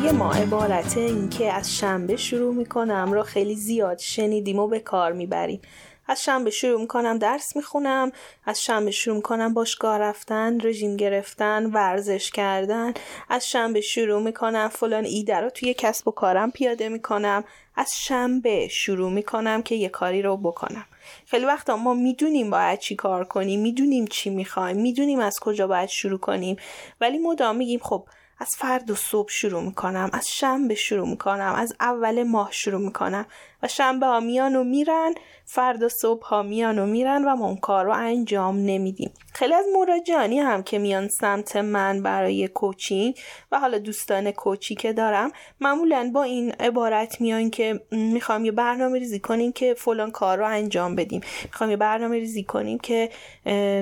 همه ما عبارت این که از شنبه شروع می‌کنم را خیلی زیاد شنیدیم و به کار می‌بریم. از شنبه شروع می‌کنم درس می‌خونم از شنبه شروع می‌کنم باشگاه رفتن رژیم گرفتن ورزش کردن. از شنبه شروع می‌کنم فلان ایده رو توی کسب و کارم پیاده می‌کنم. از شنبه شروع می‌کنم که یه کاری رو بکنم. خیلی وقتا ما می‌دونیم باید چی کار کنیم می‌دونیم چی می‌خوایم می‌دونیم از کجا باید شروع کنیم. ولی مدام میگیم خب از فرد و صبح شروع می‌کنم از شنبه شروع می‌کنم از اول ماه شروع می‌کنم. و شنبه ها میان و میرن فردا صبح ها میان و میرن و ما اون کار رو انجام نمیدیم. خیلی از مراجعانی هم که میان سمت من برای کوچینگ و حالا دوستان کوچی که دارم معمولا با این عبارت میان که می‌خوام یه برنامه ریزی کنیم که فلان کار رو انجام بدیم. می‌خوام یه برنامه ریزی کنیم که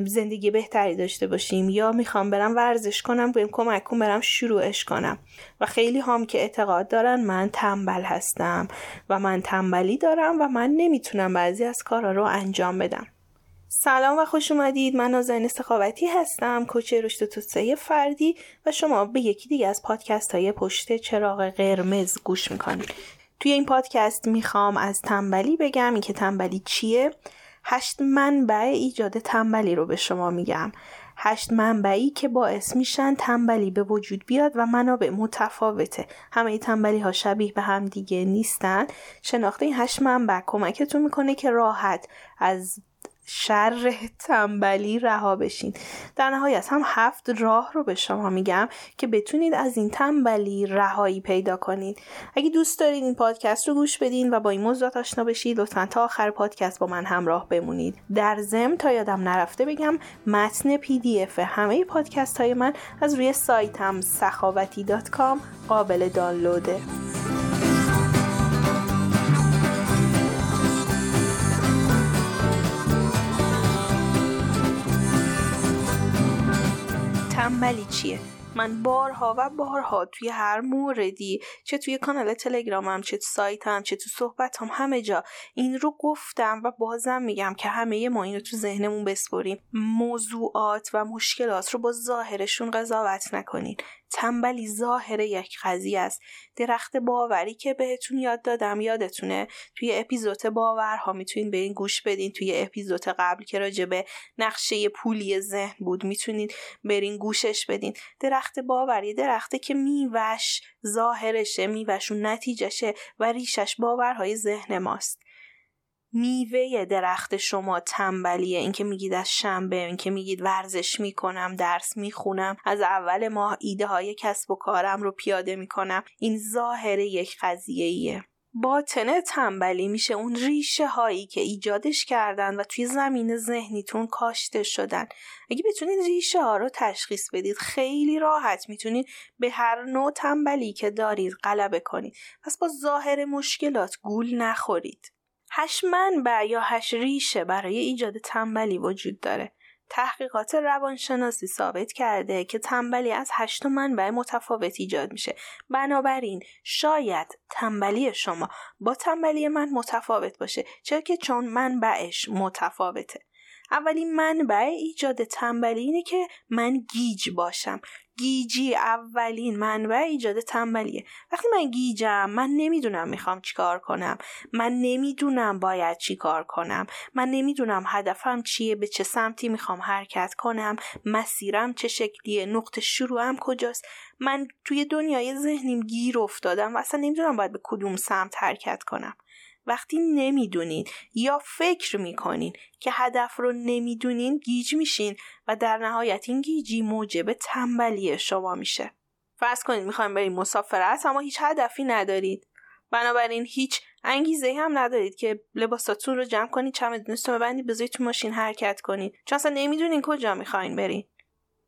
زندگی بهتری داشته باشیم یا می‌خوام برم ورزش کنم بهم کمک کن برم شروعش کنم. و خیلی هم که اعتقاد دارن من تنبل هستم و من تنبلی دارم و من نمی‌تونم بعضی از کارا رو انجام بدم. سلام و خوش اومدید. من نازنین سخاوتی هستم کوچ رشد توسعه فردی و شما به یکی دیگه از پادکست های پشت چراغ قرمز گوش می‌کنید. توی این پادکست می‌خوام از تنبلی بگم. این که تنبلی چیه؟ هشت منبع ایجاد تنبلی رو به شما میگم. هشت منبعی که باعث میشن تنبلی به وجود بیاد و منابع متفاوته. همه تنبلی ها شبیه به هم دیگه نیستن. شناخته این هشت منبع کمکتون می‌کنه که راحت از شر تنبلی رها بشین. در نهایت هم هفت راه رو به شما میگم که بتونید از این تنبلی رهایی پیدا کنید. اگه دوست دارید این پادکست رو گوش بدین و با این موضوعات آشنا بشید لطفا تا آخر پادکست با من همراه بمونید. در ضمن تا یادم نرفته بگم متن PDF همه پادکست های من از روی سایتم سخاوتی dot com قابل دانلوده. تنبلی چیه؟ من بارها و بارها توی هر موردی چه توی کانال تلگرامم چه تو سایتم چه تو صحبتم همه جا این رو گفتم و بازم میگم که همه ما اینو تو ذهنمون بسپریم. موضوعات و مشکلات رو با ظاهرشون قضاوت نکنین. تنبلی ظاهر یک قضیه است. درخت باوری که بهتون یاد دادم یادتونه؟ توی اپیزود باورها می‌تونید به این گوش بدین. توی اپیزود قبل که راجع به نقشه پولی ذهن بود می‌تونید برین گوشش بدین. درخت باوری درخته که میوش ظاهرشه میوش و نتیجهشه و ریشش باورهای ذهن ماست. میوه درخت شما تنبلیه. اینکه میگید از شنبه اینکه میگید ورزش می‌کنم درس می‌خونم از اول ماه ایده های کسب و کارم رو پیاده می‌کنم. این ظاهر یک قضیه ایه باطنه تنبلی میشه اون ریشه هایی که ایجادش کردن و توی زمین ذهنیتون کاشته شدن. اگه بتونید ریشه ها رو تشخیص بدید خیلی راحت می‌تونید به هر نوع تنبلی که دارید غلبه کنید. پس با ظاهر مشکلات گول نخورید. هشت منبع یا هشت ریشه برای ایجاد تنبلی وجود داره. تحقیقات روانشناسی ثابت کرده که تنبلی از هشت منبع متفاوت ایجاد میشه. بنابراین شاید تنبلی شما با تنبلی من متفاوت باشه چرا که چون منبعش متفاوته. اولین منبع ایجاد تنبلی اینه که من گیج باشم گیجی اولین منبع ایجاد تنبلیه. وقتی من گیجم من نمی‌دونم می‌خوام چیکار کنم. من نمی‌دونم باید چیکار کنم. من نمی‌دونم هدفم چیه به چه سمتی می‌خوام حرکت کنم. مسیرم چه شکلیه نقطه شروعم کجاست. من توی دنیای ذهنیم گیر افتادم و اصلا نمی‌دونم باید به کدوم سمت حرکت کنم. وقتی نمی‌دونین یا فکر می‌کنین که هدف رو نمی‌دونین گیج میشین و در نهایت این گیجی موجب تنبلی شما میشه. فرض کنید می‌خوایم بریم مسافرت اما هیچ هدفی ندارید. بنابراین هیچ انگیزه هم ندارید که لباساتون رو جمع کنید چمدونتون رو ببندید بذارید تو ماشین حرکت کنید. چون اصلا نمی‌دونین کجا می‌خواین برین.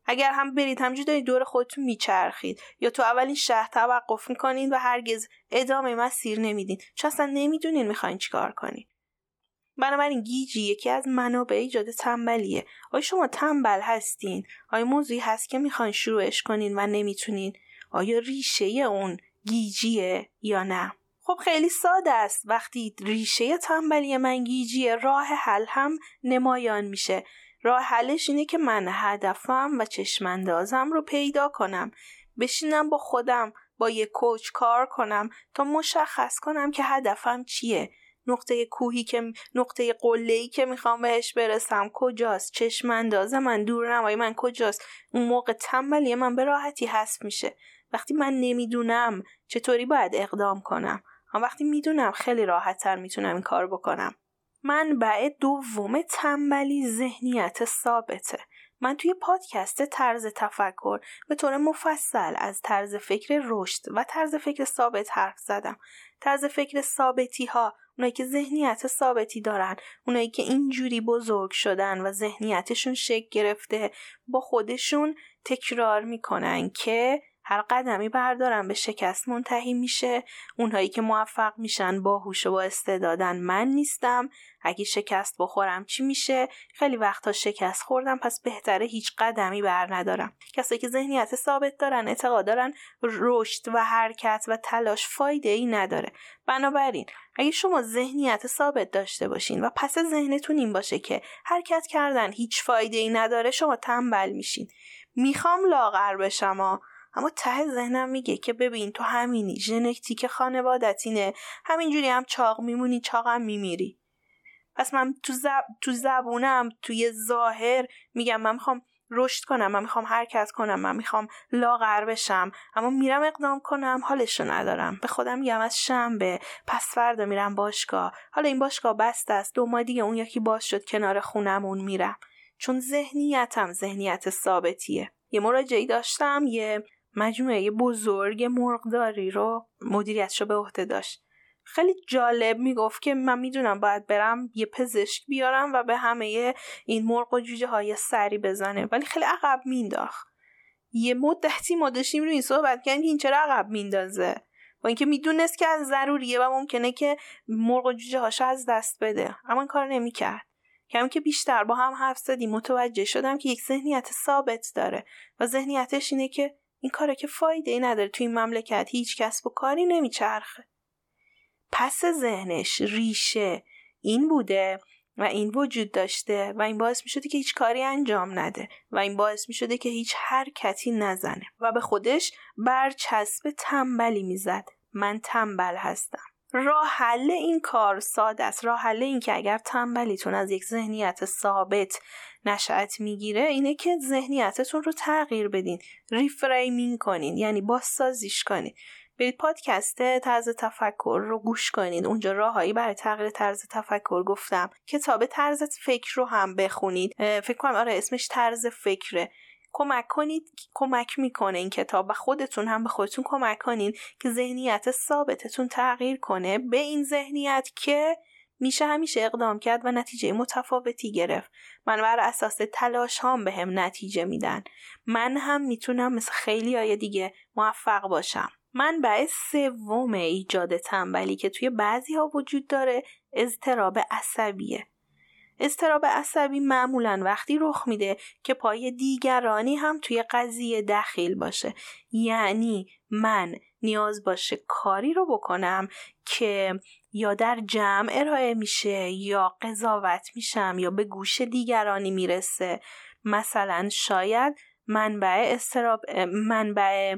اگر هم برید همجور دارید دور خودتون میچرخید یا تو اولین شهر توقف می‌کنید و هرگز ادامه مسیر نمیدین. چون اصلا نمی‌دونین می‌خواین چیکار کنین. بنابراین گیجی یکی از منابع ایجاد تنبلیه. آیا شما تنبل هستین؟ آیا موضوعی هست که می‌خواین شروعش کنین و نمی‌تونین؟ آیا ریشه اون گیجیه یا نه؟ خب خیلی ساده است. وقتی ریشه تنبلی من گیجیه راه حل هم نمایان میشه. راه حلش اینه که من هدفم و چشماندازم رو پیدا کنم. بشینم با خودم با یه کوچ کار کنم تا مشخص کنم که هدفم چیه. نقطه کوهی که نقطه قله ای که می‌خوام بهش برسم کجاست؟ چشم اندازه من دور نمایی من کجاست؟ اون موقع تنبلی من به راحتی حذف میشه. وقتی من نمی‌دونم چطوری باید اقدام کنم. اما وقتی می‌دونم خیلی راحت تر می‌تونم این کار بکنم. منبع دوم تنبلی ذهنیت ثابته. من توی پادکست طرز تفکر به طور مفصل از طرز فکر رشد و طرز فکر ثابت حرف زدم. طرز فکر ثابتی ها اونایی که ذهنیت ثابتی دارن اونایی که اینجوری بزرگ شدن و ذهنیتشون شکل گرفته با خودشون تکرار می‌کنن که هر قدمی بردارن به شکست منتهی میشه. اونهایی که موفق میشن باهوش و با استعدادن من نیستم. اگه شکست بخورم چی میشه؟ خیلی وقتا شکست خوردم پس بهتره هیچ قدمی بر ندارم. کسایی که ذهنیت ثابت دارن اعتقاد دارن رشد و حرکت و تلاش فایده ای نداره. بنابراین اگه شما ذهنیت ثابت داشته باشین و پس ذهنتون این باشه که حرکت کردن هیچ فایده ای نداره شما تنبل میشین. می‌خوام لاغر بشم اما ته ذهنم میگه که ببین تو همینی ژنتیک خانوادتینه. همینجوری هم چاق میمونی چاقم میمیری. پس من تو, زب... تو زبونم توی ظاهر میگم من می‌خوام رشد کنم من می‌خوام حرکت کنم من می‌خوام لاغر بشم. اما میرم اقدام کنم حالشو ندارم. به خودم میگم از شنبه پس فردا میرم باشگاه. حالا این باشگاه بسته است. دو ماه دیگه اون یکی باز شد کنار خونمون میرم. چون ذهنیتم ذهنیت ثابتیه. یه مراجعی داشتم یه مجموعه بزرگ مرغداری رو مدیریتش رو به عهده داشت. خیلی جالب می‌گفت که من می‌دونم باید برم یه پزشک بیارم و به همه این مرغ و جوجه های سری بزنه ولی خیلی عقب مینداخت یه مدتی ما داشتیم رو این صحبت کردیم که این چرا عقب میندازه با اینکه می‌دونست که از ضروریه و ممکنه که مرغ و جوجه هاش از دست بده. اما این کار نمی‌کرد. کمی که بیشتر با هم حرف زدیم متوجه شدم که یک ذهنیت ثابت داره و ذهنیتش اینه که این کاره که فایده ای نداره توی این مملکت هیچ کسب و کاری نمیچرخه. پس ذهنش ریشه این بوده و این وجود داشته و این باعث می شده که هیچ کاری انجام نده و این باعث می شده که هیچ حرکتی نزنه و به خودش برچسب تنبلی می‌زد. من تنبل هستم. راه حل این کار ساده است. راه حل این که اگر تنبلیتون از یک ذهنیت ثابت نشأت می‌گیره اینه که ذهنیتتون رو تغییر بدین reframing کنین یعنی بازسازیش کنین. برید پادکست طرز تفکر رو گوش کنید اونجا راههایی برای تغییر طرز تفکر گفتم. کتاب طرز فکر رو هم بخونید. فکر کنم آره اسمش طرز فکره. کمک کنید کمک می‌کنه این کتاب و خودتون هم به خودتون کمک کنید که ذهنیت ثابتتون تغییر کنه به این ذهنیت که میشه همیشه اقدام کرد و نتیجه متفاوتی گرفت. من بر اساس تلاش هم به هم نتیجه میدن. من هم می‌تونم مثل خیلی های دیگه موفق باشم. منبع سوم ایجاد تنبلی که توی بعضی ها وجود داره اضطراب عصبیه. استراب عصبی معمولا وقتی رخ میده که پای دیگرانی هم توی قضیه دخیل باشه. یعنی من نیاز باشه کاری رو بکنم که یا در جمع ارائه میشه یا قضاوت میشم یا به گوش دیگرانی می‌رسه. مثلا شاید منبع استراب منبع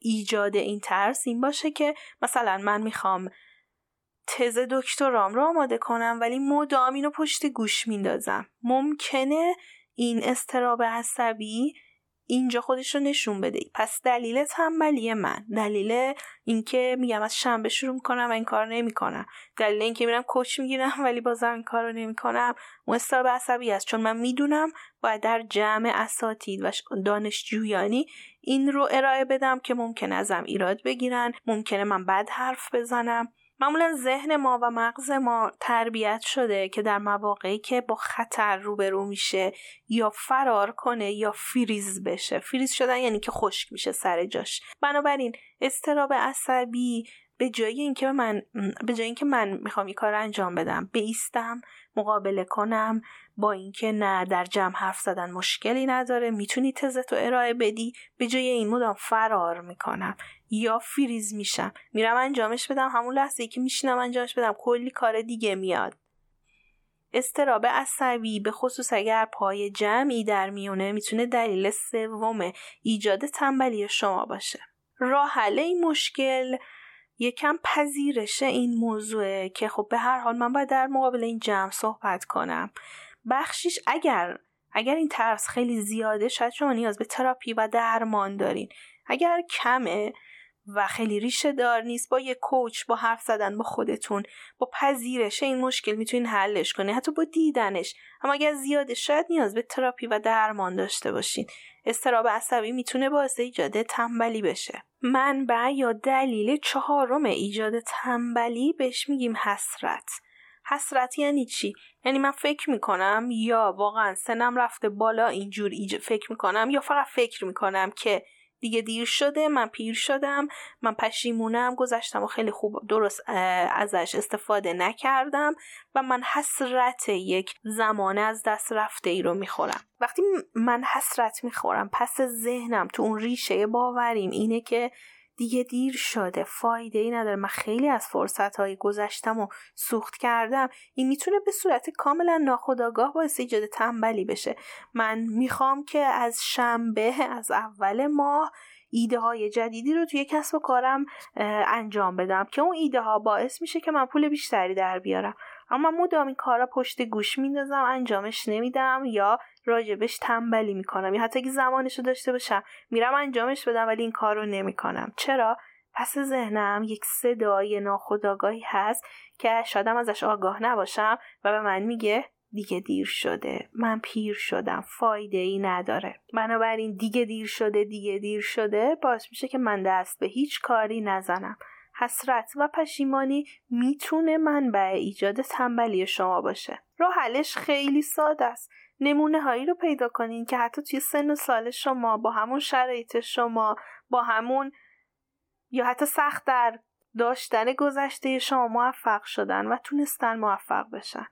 ایجاد این ترس این باشه که مثلا من می‌خوام تز دکترام رو آماده کنم ولی مدام اینو پشت گوش میندازم. ممکنه این استراب عصبی اینجا خودش رو نشون بده. پس دلیل تنبلی من دلیل اینکه میگم از شنبه شروع می‌کنم و این کار نمی‌کنم. دلیل اینکه میرم کوچ می‌گیرم ولی بازم این کار رو نمی‌کنم. اون استراب عصبی است چون من می‌دونم باید در جمع اساتید و دانشجویانی این رو ارائه بدم که ممکن ازم ایراد بگیرن. ممکنه من بد حرف بزنم. معمولا ذهن ما و مغز ما تربیت شده که در مواقعی که با خطر روبرو میشه یا فرار کنه یا فریز بشه. فریز شدن یعنی که خشک میشه سر جاش. بنابراین استراب عصبی به جای اینکه من به جای اینکه من می‌خوام این کار انجام بدم بیستم مقابله کنم با اینکه نه در جمع حرف زدن مشکلی نداره می‌تونی تزتو ارائه بدی به جای این مدام فرار می‌کنم. یا فریز میشم. میرم انجامش بدم همون لحظه ای که میشینم انجامش بدم کلی کار دیگه میاد. استراب عصبی به خصوص اگر پای جمعی در میونه می‌تونه دلیل سوم ایجاد تنبلی شما باشه. راه حل این مشکل یکم پذیرش این موضوعه که خب به هر حال من باید در مقابل این جمع صحبت کنم. بخشیش اگر اگر این ترس خیلی زیاده شاید شما نیاز به تراپی و درمان دارین. اگر کمه و خیلی ریشه دار نیست. با یه کوچ با حرف زدن با خودتون با پذیرش. این مشکل می‌تونین حلش کنین حتی با دیدنش. اما اگر زیاده شاید نیاز به تراپی و درمان داشته باشین. استراب عصبی می‌تونه باعث ایجاد تنبلی بشه. منبع یا دلیل چهارم ایجاد تنبلی بهش میگیم حسرت. حسرت یعنی چی؟ یعنی من فکر می‌کنم یا واقعا سنم رفته بالا اینجور فکر می‌کنم یا فقط فکر می‌کنم که دیگه دیر شده من پیر شدم من پشیمونم گذشتم و خیلی خوب درست ازش استفاده نکردم و من حسرت یک زمان از دست رفته ای رو می‌خورم. وقتی من حسرت می‌خورم پس ذهنم تو اون ریشه باوریم اینه که دیگه دیر شده. فایده ای نداره. من خیلی از فرصت های گذشتم و سوخت کردم. این می‌تونه به صورت کاملا ناخودآگاه باعث ایجاد تنبلی بشه. من می‌خوام که از شنبه از اول ماه ایده های جدیدی رو توی کسب و کارم انجام بدم که اون ایده ها باعث میشه که من پول بیشتری در بیارم. اما مدام این کارا پشت گوش میندازم انجامش نمیدم یا راجبش تنبلی می‌کنم یا حتی اگه زمانش رو داشته باشم میرم انجامش بدم ولی این کار رو نمی‌کنم. چرا؟ پس ذهنم یک صدای ناخودآگاهی هست که شادم ازش آگاه نباشم و به من میگه دیگه دیر شده. من پیر شدم. فایده ای نداره. بنابراین دیگه دیر شده دیگه دیر شده. باعث میشه که من دست به هیچ کاری نزنم. حسرت و پشیمانی می‌تونه منبع ایجاد تنبلی شما باشه. راه حلش خیلی ساده است. نمونه هایی رو پیدا کنین که حتی توی سن و سال شما با همون شرایط شما با همون یا حتی سخت در داشتن گذشته شما موفق شدن و تونستن موفق بشن.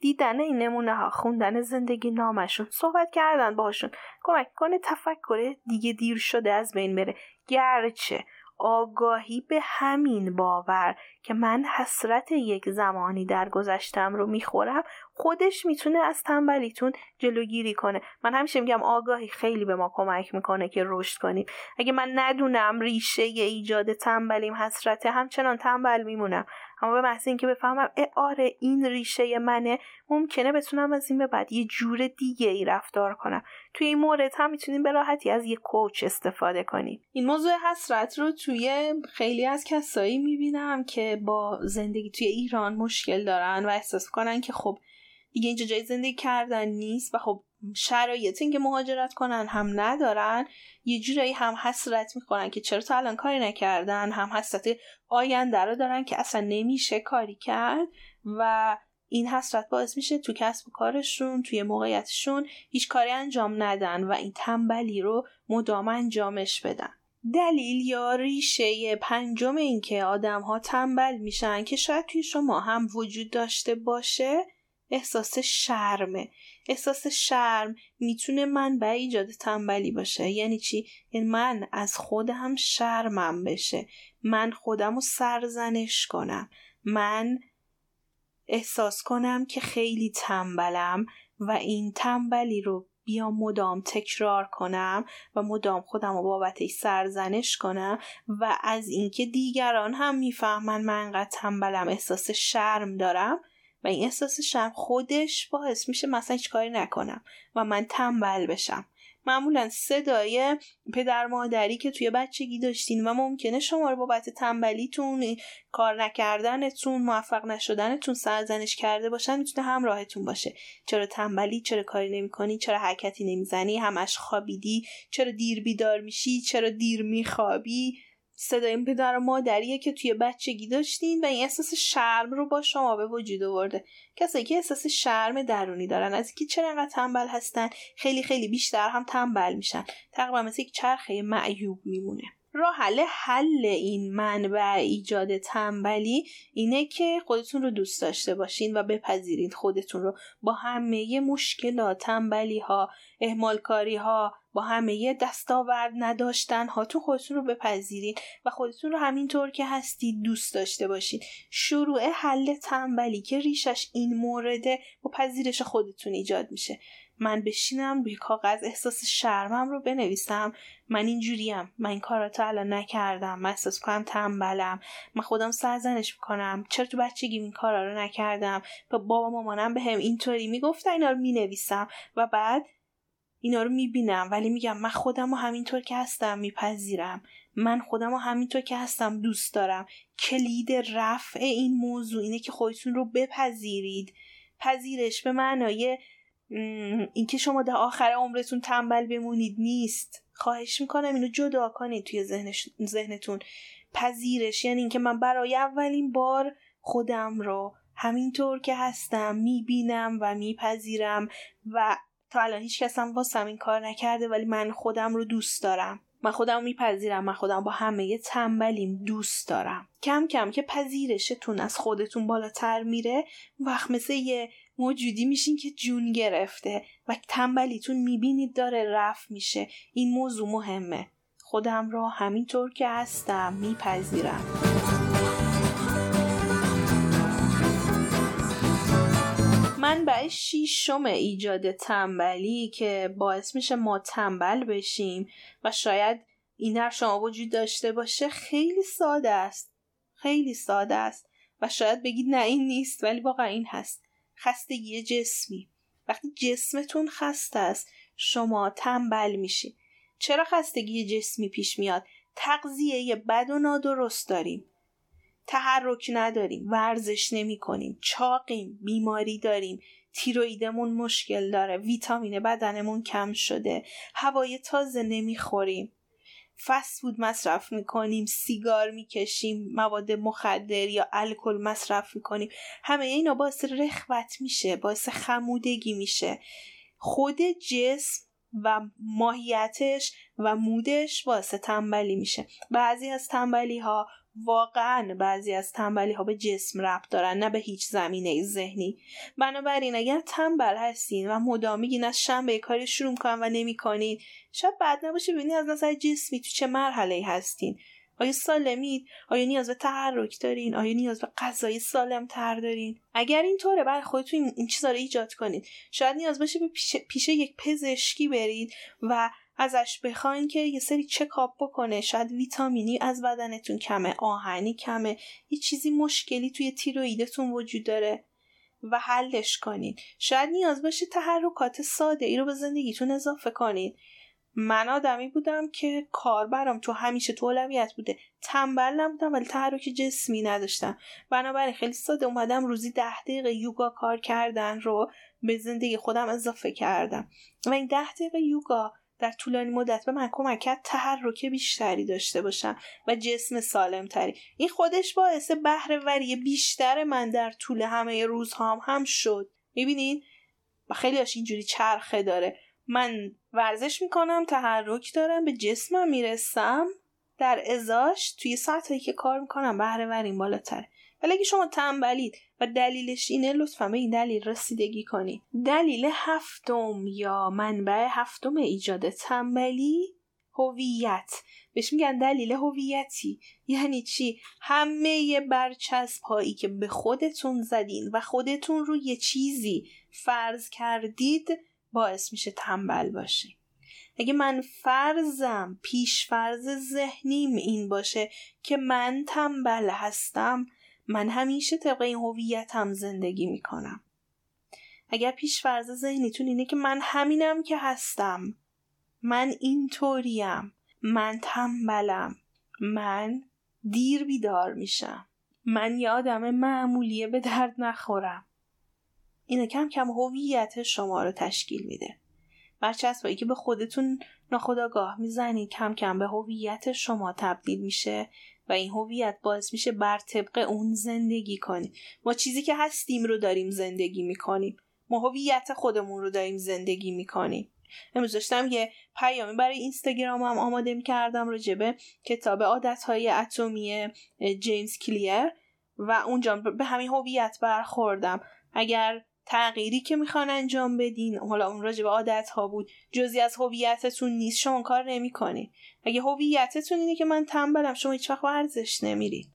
دیدن این نمونه ها خوندن زندگی نامشون صحبت کردن باشون کمک کنه تفکر دیگه دیر شده از بین بره. گرچه آگاهی به همین باور که من حسرت یک زمانی در گذشتم رو می‌خورم خودش می‌تونه از تنبلیتون جلوگیری کنه. من همیشه میگم آگاهی خیلی به ما کمک می‌کنه که رشد کنیم. اگه من ندونم ریشه ایجاد تنبلیم حسرته همچنان تنبل میمونم. اما به محض اینکه بفهمم اه آره این ریشه منه ممکنه بتونم از این به بعد یه جور دیگه ای رفتار کنم. توی این مورد هم می‌تونیم به راحتی از یه کوچ استفاده کنیم. این موضوع حسرت رو توی خیلی از کسایی می‌بینم که با زندگی توی ایران مشکل دارن و احساس کنن که خب دیگه اینجا جای زندگی کردن نیست و خب شرایط اینکه مهاجرت کنن هم ندارن یه جورایی هم حسرت می‌کنن که چرا تا الان کاری نکردن هم حسرت آینده رو دارن که اصلا نمیشه کاری کرد و این حسرت باعث میشه تو کسب و کارشون توی موقعیتشون هیچ کاری انجام ندن و این تنبلی رو مدام انجامش بدن. دلیل یا ریشه پنجم اینکه آدم ها تنبل میشن که شاید توی شما هم وجود داشته باشه احساس شرمه. احساس شرم می‌تونه من به ایجاد تنبلی باشه. یعنی چی؟ یعنی من از خودم شرمم بشه. من خودم رو سرزنش کنم. من احساس کنم که خیلی تنبلم و این تنبلی رو بیام مدام تکرار کنم و مدام خودم رو بابتش سرزنش کنم و از اینکه دیگران هم می‌فهمن من انقدر تنبلم احساس شرم دارم و این احساس شرم خودش باعث میشه مثلا هیچ کاری نکنم و من تنبل بشم. معمولا صدای پدر مادری که توی بچگی داشتین و ممکنه شما رو بابت تنبلیتون کار نکردنتون موفق نشدنتون سرزنش کرده باشن می‌تونه همراهتون باشه. چرا تنبلی؟ چرا کاری نمی‌کنی؟ چرا حرکتی نمی‌زنی؟ همش خوابیدی؟ چرا دیر بیدار میشی؟ چرا دیر میخوابی؟ صدای پدر و مادریه که توی بچگی داشتین و این احساس شرم رو با شما به وجود آورده. کسایی که احساس شرم درونی دارن از اینکه چرا انقدر تنبل هستن خیلی خیلی بیشتر هم تنبل میشن. تقریبا مثل یک چرخه معیوب میمونه. راه حل حل این منبع ایجاد تنبلی اینه که خودتون رو دوست داشته باشین و بپذیرید خودتون رو. با همه مشکلات تنبلی ها اهمالکاری ها با همه دستاورد نداشتن هاتون خودتون رو بپذیرین و خودتون رو همینطور که هستید دوست داشته باشید شروع حل تنبلی که ریشش این مورده با پذیرش خودتون ایجاد میشه. من بشینم روی کاغذ احساس شرمم رو بنویسم. من اینجوریم. من این کاراتو الان نکردم. من احساس کنم تنبلم. من خودم سرزنش می‌کنم. چرا تو بچگیم این کارا رو نکردم؟ و بابا مامانم به هم اینطوری می‌گفتن اینا رو می‌نویسم. و بعد اینا رو می‌بینم ولی میگم من خودم رو همینطور که هستم میپذیرم. من خودم رو همینطور که هستم دوست دارم. کلید رفع این موضوع اینه که خودتون رو بپذیرید. پذیرش به معنای اینکه شما در آخر عمرتون تنبل بمونید نیست. خواهش می‌کنم اینو جدا کنید توی ذهنتون. پذیرش یعنی اینکه من برای اولین بار خودم رو همینطور که هستم می‌بینم و میپذیرم و الان هیچ کس هم واسم این کار نکرده ولی من خودم رو دوست دارم. من خودم میپذیرم من خودم با همه تنبلیم دوست دارم. کم کم که پذیرشتون از خودتون بالاتر میره وقت مثل یه موجودی میشین که جون گرفته و تنبلیتون می‌بینید داره رفت میشه. این موضوع مهمه. خودم را همینطور که هستم میپذیرم. منبع شیشم ایجاد تنبلی که باعث میشه ما تنبل بشیم و شاید این در شما وجود داشته باشه خیلی ساده است. خیلی ساده است. و شاید بگید نه این نیست ولی واقعا این هست. خستگی جسمی. وقتی جسمتون خسته است شما تنبل میشید چرا خستگی جسمی پیش میاد؟ تغذیه بد و نادرست داریم. تحرک نداریم ورزش نمی کنیم چاقیم بیماری داریم تیرویدمون مشکل داره ویتامین بدنمون کم شده هوای تازه نمی‌خوریم. فست فود مصرف می‌کنیم سیگار می‌کشیم مواد مخدر یا الکل مصرف می‌کنیم. همه اینا باعث رخوت میشه باعث خمودگی میشه. خود جسم و ماهیتش و مودش باعث تنبلی میشه. بعضی از تنبلی ها واقعا بعضی از تنبلی ها به جسم ربط دارن نه به هیچ زمینه ذهنی. بنابراین اگر تنبل هستین و مدام میگین از شنبه کاری شروع کنم و نمی‌کنید شاید بعد نباشه ببینید از نظر جسمی تو چه مرحله هستین. آیا سالمید؟ آیا نیاز به تحرک دارین؟ آیا نیاز به غذای سالم تر دارین؟ اگر اینطوره بعد خودتون این چیزا رو ایجاد کنید شاید نیاز باشه به پیش, پیش یک پزشکی برید و ازش بخواین که یه سری چکاپ بکنه. شاید ویتامینی از بدنتون کمه آهنی کمه. یه چیزی مشکلی توی تیرویدتون وجود داره و حلش کنید شاید نیاز باشه تحرکات ساده ای رو به زندگیتون اضافه کنید من آدمی بودم که کار برام تو همیشه تو اولویت بوده. تنبل نبودم ولی تحرک جسمی نداشتم. بنابراین خیلی ساده اومدم روزی ده دقیقه یوگا کار کردن رو به زندگی خودم اضافه کردم. و این ده دقیقه یوگا در طولانی مدت به من کمک تحرک بیشتری داشته باشم و جسم سالم تری این خودش باعث بهرهوری بیشتر من در طول همه روزهام هم, شد. می‌بینین؟ و خیلی هاش اینجوری چرخه داره. من ورزش می‌کنم تحرک دارم به جسمم می‌رسم. در ازاش توی ساعتهایی که کار می‌کنم بهرهوریم بالاتره. ولی اگه شما تنبلید و دلیلش اینه لطفا به این دلیل رسیدگی کنید. دلیل هفتم یا منبع هفتم ایجاد تنبلی هویت. بهش میگن دلیل هویتی. یعنی چی؟ همه برچسب هایی که به خودتون زدین و خودتون رو یه چیزی فرض کردید باعث میشه تنبل باشین اگه من فرضم پیش فرض ذهنیم این باشه که من تنبل هستم من همیشه طبق این هویتم زندگی می‌کنم. اگر پیش فرض ذهنیتون اینه که من همینم که هستم من اینطوریم من تنبلم من دیر بیدار میشم من یه آدم معمولیه به درد نخورم. اینه کم کم هویت شما رو تشکیل میده. برچسبایی که به خودتون ناخداگاه می‌زنید کم کم به هویت شما تبدیل میشه و این هویت باعث میشه بر طبق اون زندگی کنیم ما چیزی که هستیم رو داریم زندگی می‌کنیم. ما هویت خودمون رو داریم زندگی می‌کنیم. امروز داشتم یه پیامی برای اینستاگرامم آماده می‌کردم راجبه کتاب عادت های اتمی جیمز کلیر و اونجا به همین هویت برخوردم. اگر تغییری که می‌خوان انجام بدین. حالا اون راجع به عادت ها بود. جزی از هویتتون نیست. شما کار نمی‌کنین. اگه هویتتون اینه که من تنبلم شما هیچ وقت ورزش نمیرید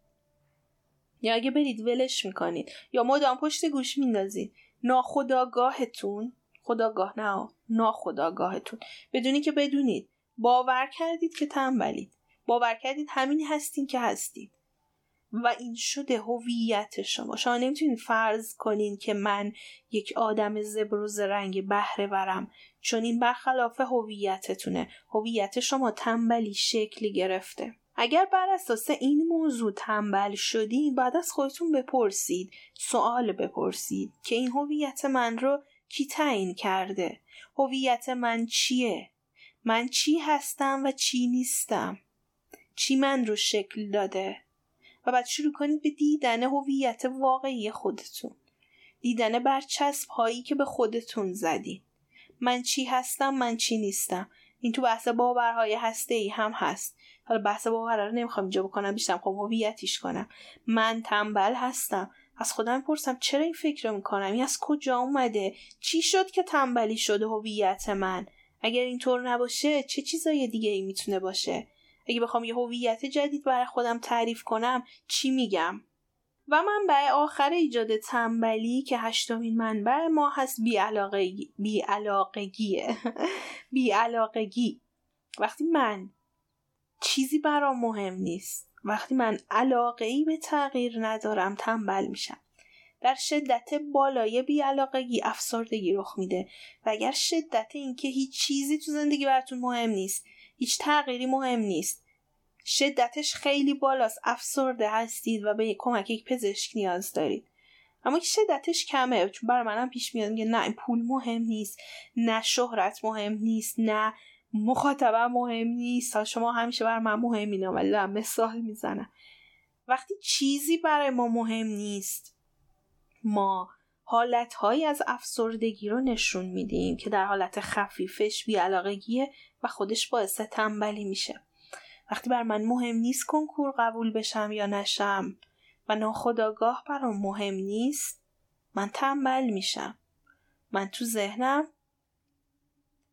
یا اگه برید ولش می‌کنید یا مدام پشت گوش میندازید ناخداگاهتون خداگاه نه ناخداگاهتون بدونی که بدونید. باور کردید که تنبلید باور کردید همین هستین که هستید. و این شده هویت شما. شما نمی‌تونید فرض کنین که من یک آدم زبر و زرنگ بهره ورم چون این برخلاف هویتتونه. هویت شما تنبلی شکلی گرفته. اگر بر اساس این موضوع تنبل شدین بعد از خودتون بپرسید سوال بپرسید که این هویت من رو کی تعیین کرده؟ هویت من چیه؟ من چی هستم و چی نیستم؟ چی من رو شکل داده؟ و بعد شروع کنید به دیدن هویت واقعی خودتون. دیدن برچسب هایی که به خودتون زدین. من چی هستم من چی نیستم. این تو بحث باورهای هسته ای هم هست. حالا بحث باور رو نمی‌خوام اینجا بکنم بیشتر خب هویتیش کنم. من تنبل هستم. از خودم پرسم چرا این فکر رو می‌کنم؟ این از کجا اومده؟ چی شد که تنبلی شده هویت من؟ اگر اینطور نباشه چه چیزای دیگه ای می‌تونه باشه؟ اگه بخوام یه هویت جدید برای خودم تعریف کنم چی میگم؟ و منبع آخر ایجاد تنبلی که هشتمین منبع ما هست بیعلاقگی بیعلاقگیه بیعلاقگی. وقتی من چیزی برام مهم نیست وقتی من علاقه ای به تغییر ندارم تنبل میشم. در شدت بالای بیعلاقگی افسردگی رخ میده. و اگر شدت اینکه هیچ چیزی تو زندگی براتون مهم نیست هیچ تغییری مهم نیست شدتش خیلی بالاست. افسرده هستید و به کمک یک پزشک نیاز دارید. اما که شدتش کمه. چون برای منم پیش میاد که نه این پول مهم نیست. نه شهرت مهم نیست. نه مخاطبه مهم نیست. شما همیشه بر من مهمینه ولی مثال می‌زنم. وقتی چیزی برای ما مهم نیست ما حالتهایی از افسردگی رو نشون میدیم که در حالت خفیفش بیعلاقگیه و خودش باعث تنبلی میشه. وقتی بر من مهم نیست کنکور قبول بشم یا نشم و ناخداگاه برام مهم نیست من تنبل میشم. من تو ذهنم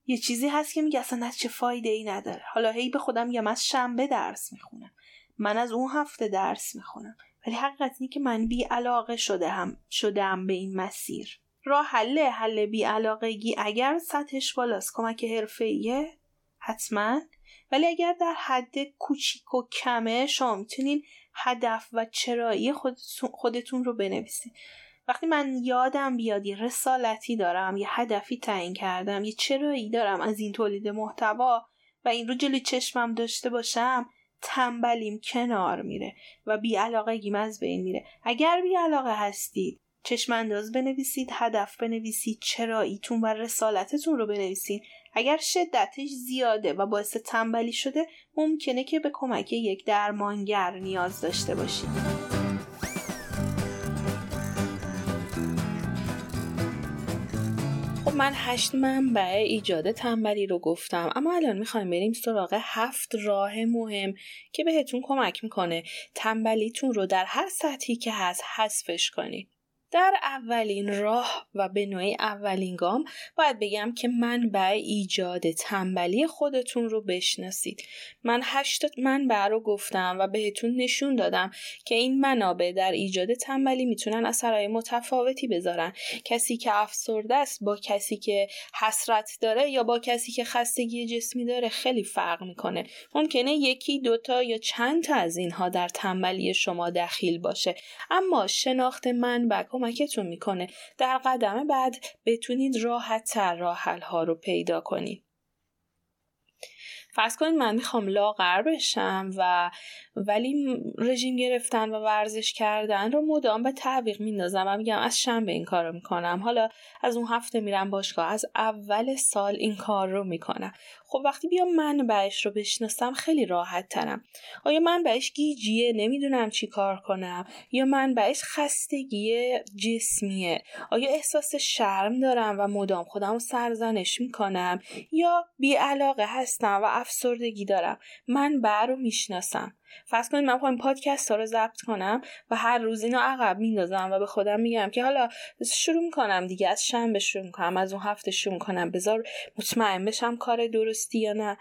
یه چیزی هست که میگه اصلا چه فایده ای نداره. حالا هی به خودم میگم از شنبه درس می‌خونم. من از اون هفته درس می‌خونم. ولی حقیقت اینه که من بی علاقه شده هم شدم به این مسیر. راه حل حل بی علاقگی اگر سطحش بالاست کمک حرفه‌ایه حتما ولی اگر در حد کوچیک و کمه شما می‌تونین هدف و چرایی خودتون, رو بنویسین. وقتی من یادم بیاد یه رسالتی دارم یه هدفی تعیین کردم یه چرایی دارم از این تولید محتوا و این رو جلوی چشمم داشته باشم تنبلیم کنار میره و بیعلاقگیم از بین میره. اگر بیعلاقه هستید چشم انداز بنویسید هدف بنویسید چراییتون و رسالتتون رو بنویسید. اگر شدتش زیاده و باعث تنبلی شده ممکنه که به کمک یک درمانگر نیاز داشته باشید من هشت منبع ایجاد تنبلی رو گفتم اما الان می‌خوایم بریم سراغ هفت راه مهم که بهتون کمک می‌کنه تنبلیتون رو در هر سطحی که هست حذفش کنید در اولین راه و به نوعی اولین گام باید بگم که منبع ایجاد تنبلی خودتون رو بشناسید. من هشت منبع رو گفتم و بهتون نشون دادم که این منابع در ایجاد تنبلی می‌تونن اثرهای متفاوتی بذارن. کسی که افسرده است با کسی که حسرت داره یا با کسی که خستگی جسمی داره خیلی فرق می‌کنه. ممکنه یکی دوتا یا چند تا از اینها در تنبلی شما دخیل باشه. اما شناخت منبع کمکتون می‌کنه. در قدم بعد بتونید راحت تر راه ها رو پیدا کنید. فرض کنید من می‌خوام لاغر بشم و ولی رژیم گرفتن و ورزش کردن رو مدام به تعویق میندازم و میگم از شنبه این کار رو می‌کنم. حالا از اون هفته میرم باشگاه. از اول سال این کار رو می‌کنم. خب وقتی بیام منبعش رو بشناسم خیلی راحت ترم. آیا منبعش گیجیه؟ نمی‌دونم چی کار کنم. یا منبعش خستگی جسمیه. آیا احساس شرم دارم و مدام خودم رو سرزنش می‌کنم؟ یا بیعلاقه هستم و افسردگی دارم. من بر رو می‌شناسم. فرض کنید من این پادکست ها رو ضبط کنم و هر روز اینو عقب میندازم و به خودم میگم که حالا شروع می‌کنم دیگه از شنبه شروع می‌کنم از اون هفته شروع می‌کنم. بذار مطمئن بشم کار درستی یا نه.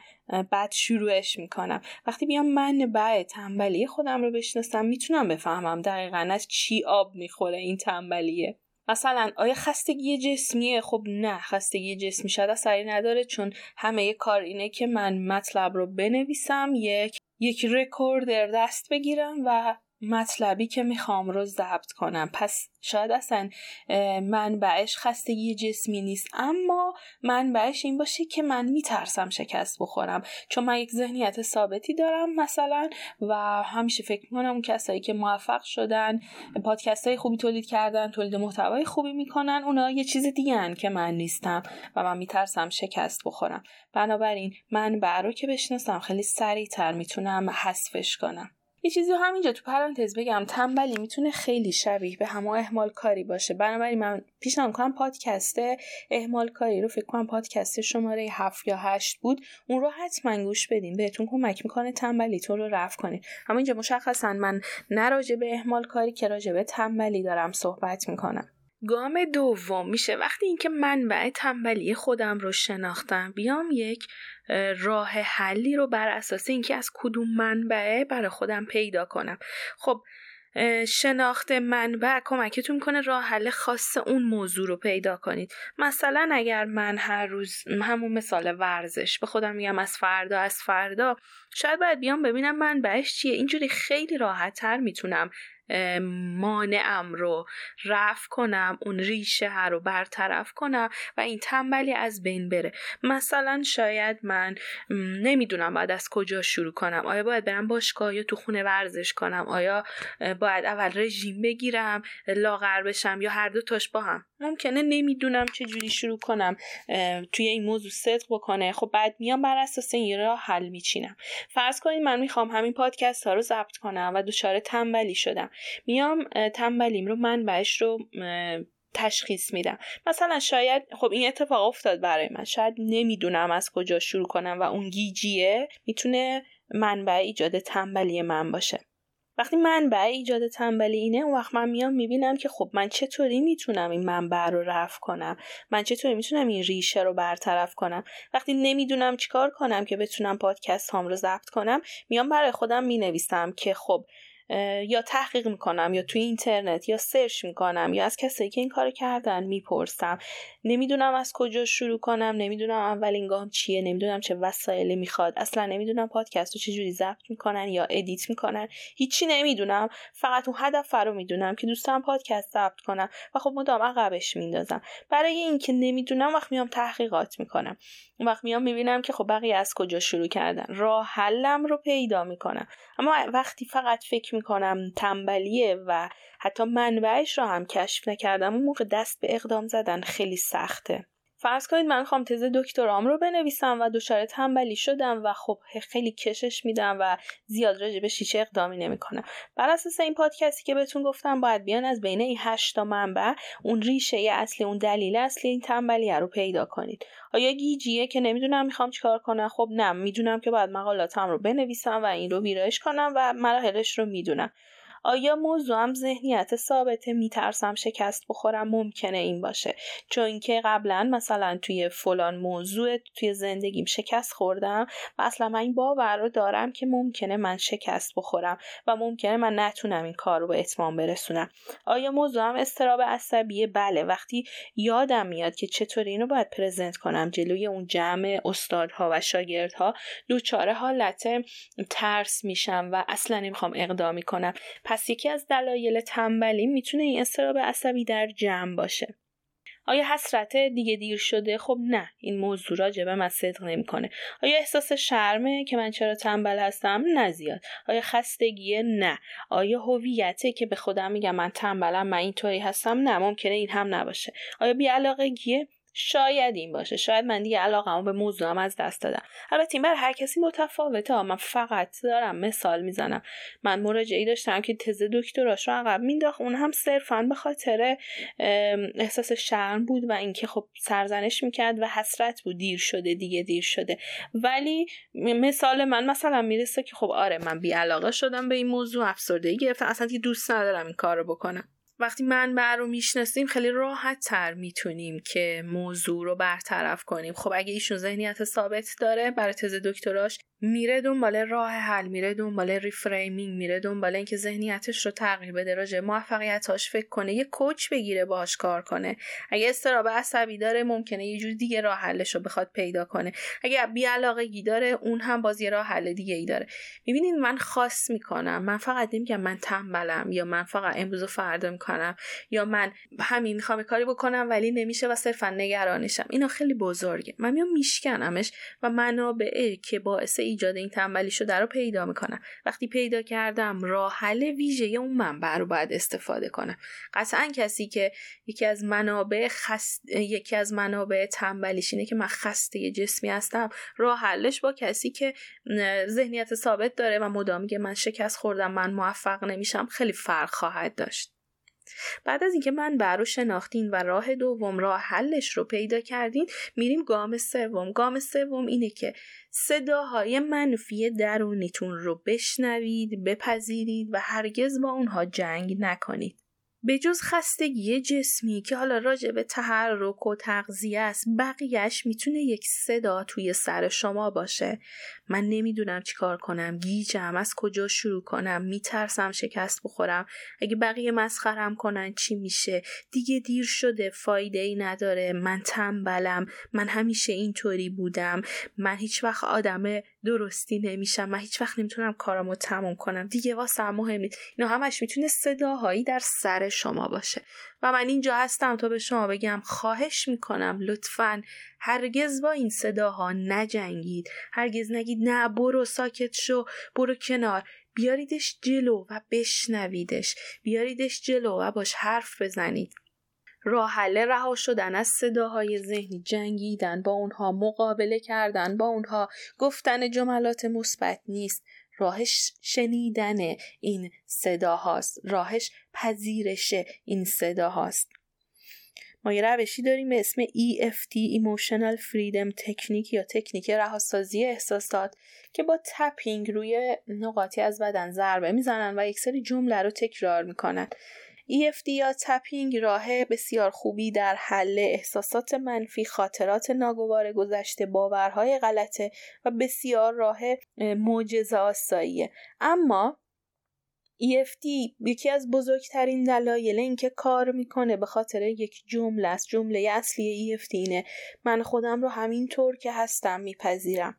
بعد شروعش می‌کنم. وقتی بیام من بعد تنبلی خودم رو بشناسم می‌تونم بفهمم دقیقا از چی آب می‌خوره این تنبلیه. مثلا آیا خستگی جسمیه؟ خب نه خستگی جسمی شاید اثری نداره چون همه کار اینه که من مطلب رو بنویسم یک یک رکوردر دست بگیرم و مطلبی که می‌خوام رو ضبط کنم. پس شاید اصلا منبعش خستگی جسمی نیست اما منبعش این باشه که من میترسم شکست بخورم. چون من یک ذهنیت ثابتی دارم مثلا و همیشه فکر می‌کنم کسایی که موفق شدن پادکست های خوبی تولید کردن تولید محتوای خوبی می‌کنن اونا یه چیز دیگه که من نیستم و من میترسم شکست بخورم. بنابراین من رو که بشناسم خیلی سریعتر می‌تونم حذفش کنم. یه چیزی رو همینجا تو پرانتز بگم تنبلی می‌تونه خیلی شبیه به همه اهمال کاری باشه. بنابراین من پیشنهاد کنم پادکست اهمال کاری رو فکر کنم پادکست شماره هفت یا هشت بود اون رو حتما گوش بدین. بهتون کمک می‌کنه تنبلیتون رو رفع کنید اما اینجا مشخصا من نه به اهمال کاری که راجع به تنبلی دارم صحبت می‌کنم. گام دوم میشه. وقتی اینکه منبع تنبلی خودم رو شناختم بیام یک راه حلی رو بر اساس اینکه از کدوم منبعه برای خودم پیدا کنم. خب شناخت منبع کمکتون کنه راه حل خاص اون موضوع رو پیدا کنید. مثلا اگر من هر روز همون مثال ورزش به خودم میگم از فردا از فردا شاید باید بیام ببینم منبعش چیه. اینجوری خیلی راحت تر می‌تونم مانعم رو رفع کنم اون ریشه ها رو برطرف کنم و این تنبلی از بین بره. مثلا شاید من نمی‌دونم باید از کجا شروع کنم. آیا باید برم باشگاه یا تو خونه ورزش کنم؟ آیا باید اول رژیم بگیرم لاغر بشم یا هر دو تاش با هم؟ ممکنه نمی‌دونم چه جوری شروع کنم توی این موضوع صدق بکنه. خب بعد میام بر اساس این راه حل میچینم. فرض کنید من می‌خوام همین پادکست ها رو ضبط کنم و دچار تنبلی شدم. میام تنبلیم رو منبعش رو تشخیص میدم. مثلا شاید خب این اتفاق افتاد برای من. شاید نمی‌دونم از کجا شروع کنم و اون گیجیه می‌تونه منبع ایجاد تنبلی من باشه. وقتی منبع ایجاد تنبلی اینه اون وقت من میام می‌بینم که خب من چطوری می‌تونم این منبع رو رفع کنم؟ من چطوری می‌تونم این ریشه رو برطرف کنم؟ وقتی نمی‌دونم چیکار کنم که بتونم پادکست هام رو ضبط کنم میام برای خودم می‌نویسم که خب یا تحقیق می‌کنم یا توی اینترنت یا search می‌کنم یا از کسایی که این کار کردن می‌پرسم. نمی‌دونم از کجا شروع کنم نمی‌دونم اولین گام چیه نمی‌دونم چه وسایلی می‌خواد. اصلا نمی‌دونم پادکست رو چجوری ضبط می‌کنن یا edit می‌کنن. هیچی نمی‌دونم. فقط اون هدف رو می‌دونم که دوستم پادکست ضبط کنم. و خب مدام عقبش میندازم برای اینکه نمی‌دونم وقت میام تحقیقات می‌کنم. اون وقت میام می‌بینم که خب بقیه از کجا شروع کردن. راه حلم رو پیدا می‌کنم. اما وقتی فقط فکر می‌کنم تنبلیه و حتی منبعش رو هم کشف نکردم اون موقع دست به اقدام زدن خیلی سخته. فرض کنید من خوام تز دکترام رو بنویسم و دچار تنبلی شدم و خب خیلی کشش میدم و زیاد راجع به شیشه اقدامی نمی‌کنم. بر اساس این پادکستی که بهتون گفتم باید بیان از بین این هشتا منبع اون ریشه اصلی اون دلیل اصلی این تنبلی رو پیدا کنید. آیا گیجیه که نمی‌دونم می‌خوام چیکار کنم؟ خب نه می‌دونم که باید مقالاتم رو بنویسم و این رو ویرایش کنم و مراحلش رو می‌دونم. آیا موضوعم ذهنیت ثابته؟ میترسم شکست بخورم ممکنه این باشه. چون که قبلا مثلا توی فلان موضوع توی زندگیم شکست خوردم و اصلا من این باور رو دارم که ممکنه من شکست بخورم و ممکنه من نتونم این کار رو به اتمام برسونم. آیا موضوعم استراب عصبیه؟ بله. وقتی یادم میاد که چطوری اینو باید پرزنت کنم جلوی اون جمع استادها و شاگردها دوچاره حالت ترس میشم و اصلا نمی‌خوام اقدامی کنم یکی از دلایل تنبلی می‌تونه این استراب عصبی در جمع باشه. آیا حسرت دیگه دیر شده؟ خب نه این موضوع راجع به من صدق نمی‌کنه. آیا احساس شرمه که من چرا تنبل هستم؟ نه زیاد. آیا خستگیه؟ نه. آیا هویته که به خودم میگم من تنبلم من اینطوری هستم؟ نه ممکنه این هم نباشه. آیا بیعلاقگیه؟ شاید این باشه. شاید من دیگه علاقمو به موضوعم از دست دادم. البته این بر هر کسی متفاوته. من فقط دارم مثال می‌زنم. من مراجعی داشتم که تز دکتراش رو عقب مینداخت اون هم صرفا به خاطر احساس شرم بود و اینکه خب سرزنش می‌کرد و حسرت بود. دیر شده دیگه دیر شده. ولی مثال من مثلا می‌رسه که خب آره من بی علاقه شدم به این موضوع. افسردگی گرفتم. اصلا دوست ندارم این کار رو بکنم. وقتی منبع رو می‌شناسیم خیلی راحت تر می‌تونیم که موضوع رو برطرف کنیم. خب اگه ایشون ذهنیت ثابت داره برای تز دکتراش میره دنبال راه حل میره دنبال reframing میره دنبال اینکه ذهنیتش رو تغییر بده. راجع موفقیتاش فکر کنه یه coach بگیره باهاش کار کنه. اگه استراب عصبی داره ممکنه یه جور دیگه راه حلش رو بخواد پیدا کنه. اگه بی علاقگی داره اون هم باز یه راه حل دیگه ای داره. می‌بینید من خاص می‌کنم. من فقط نمیگم من تنبلم یا من فقط امروز و فردا می‌کنم. یا من همین می‌خوام کاری بکنم ولی نمیشه و صرفا نگرانشم. اینا خیلی بزرگه. من میام میشکنمش و منابعه که باعث ایجاد این تنبلی شده رو پیدا می‌کنم. وقتی پیدا کردم راه حل ویژه اون منبع رو باید استفاده کنم. قطعا کسی که یکی از منابع خست... یکی از منابع تنبلیش اینه که من خسته جسمی هستم راه حلش با کسی که ذهنیت ثابت داره و مدام میگه من شکست خوردم من موفق نمیشم خیلی فرق خواهد داشت. بعد از اینکه من رو شناختین و راه دوم راه حلش رو پیدا کردین میریم گام سوم. گام سوم اینه که صداهای منفی درونیتون رو بشنوید بپذیرید و هرگز با اونها جنگ نکنید. به جز خستگی جسمی که حالا راجع به تحرک و تغذیه است بقیهش می‌تونه یک صدا توی سر شما باشه. من نمی‌دونم چیکار کنم گیجم از کجا شروع کنم میترسم شکست بخورم. اگه بقیه مسخرم کنن چی میشه؟ دیگه دیر شده فایده ای نداره. من تنبلم من همیشه اینطوری بودم. من هیچ وقت آدم درستی نمیشم. من هیچ وقت نمی‌تونم کارامو تموم کنم. دیگه واسه مهم نیست. اینا همش می‌تونه صداهایی در سر شما باشه. و من اینجا هستم تا به شما بگم خواهش می‌کنم. لطفا هرگز با این صداها نجنگید. هرگز نگید نه برو ساکت شو برو کنار. بیاریدش جلو و بشنویدش. بیاریدش جلو و باش حرف بزنید. راه حل رها شدن از صداهای ذهنی جنگیدن با اونها مقابله کردن با اونها گفتن جملات مثبت نیست. راهش شنیدن این صداهاست. راهش پذیرش این صداهاست. ما یه روشی داریم به اسم EFT Emotional Freedom Technique یا تکنیک رهاسازی احساسات که با تپینگ روی نقاطی از بدن ضربه می‌زنن و یک سری جمله رو تکرار می‌کنن. EFT یا تپینگ راه بسیار خوبی در حل احساسات منفی خاطرات ناگوار گذشته باورهای غلطه و بسیار راه معجزه آساییه. اما EFT یکی از بزرگترین دلایل اینکه کار می‌کنه به خاطر یک جمله است. جمله اصلی EFT اینه. من خودم رو همینطور که هستم میپذیرم.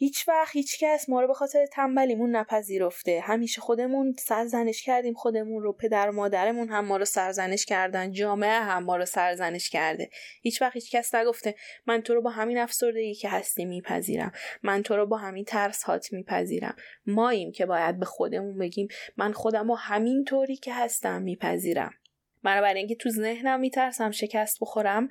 هیچ وقت هیچ کس ما رو به خاطر تنبلیمون نپذیرفته. همیشه خودمون سرزنش کردیم خودمون رو پدر و مادرمون هم ما رو سرزنش کردن جامعه هم ما رو سرزنش کرده. هیچ وقت هیچ کس نگفته من تو رو با همین افسردگی که هستی میپذیرم من تو رو با همین ترس هات میپذیرم. ماییم که باید به خودمون بگیم من خودم رو همین طوری که هستم میپذیرم. برای اینکه تو ذهنم میترسم شکست بخورم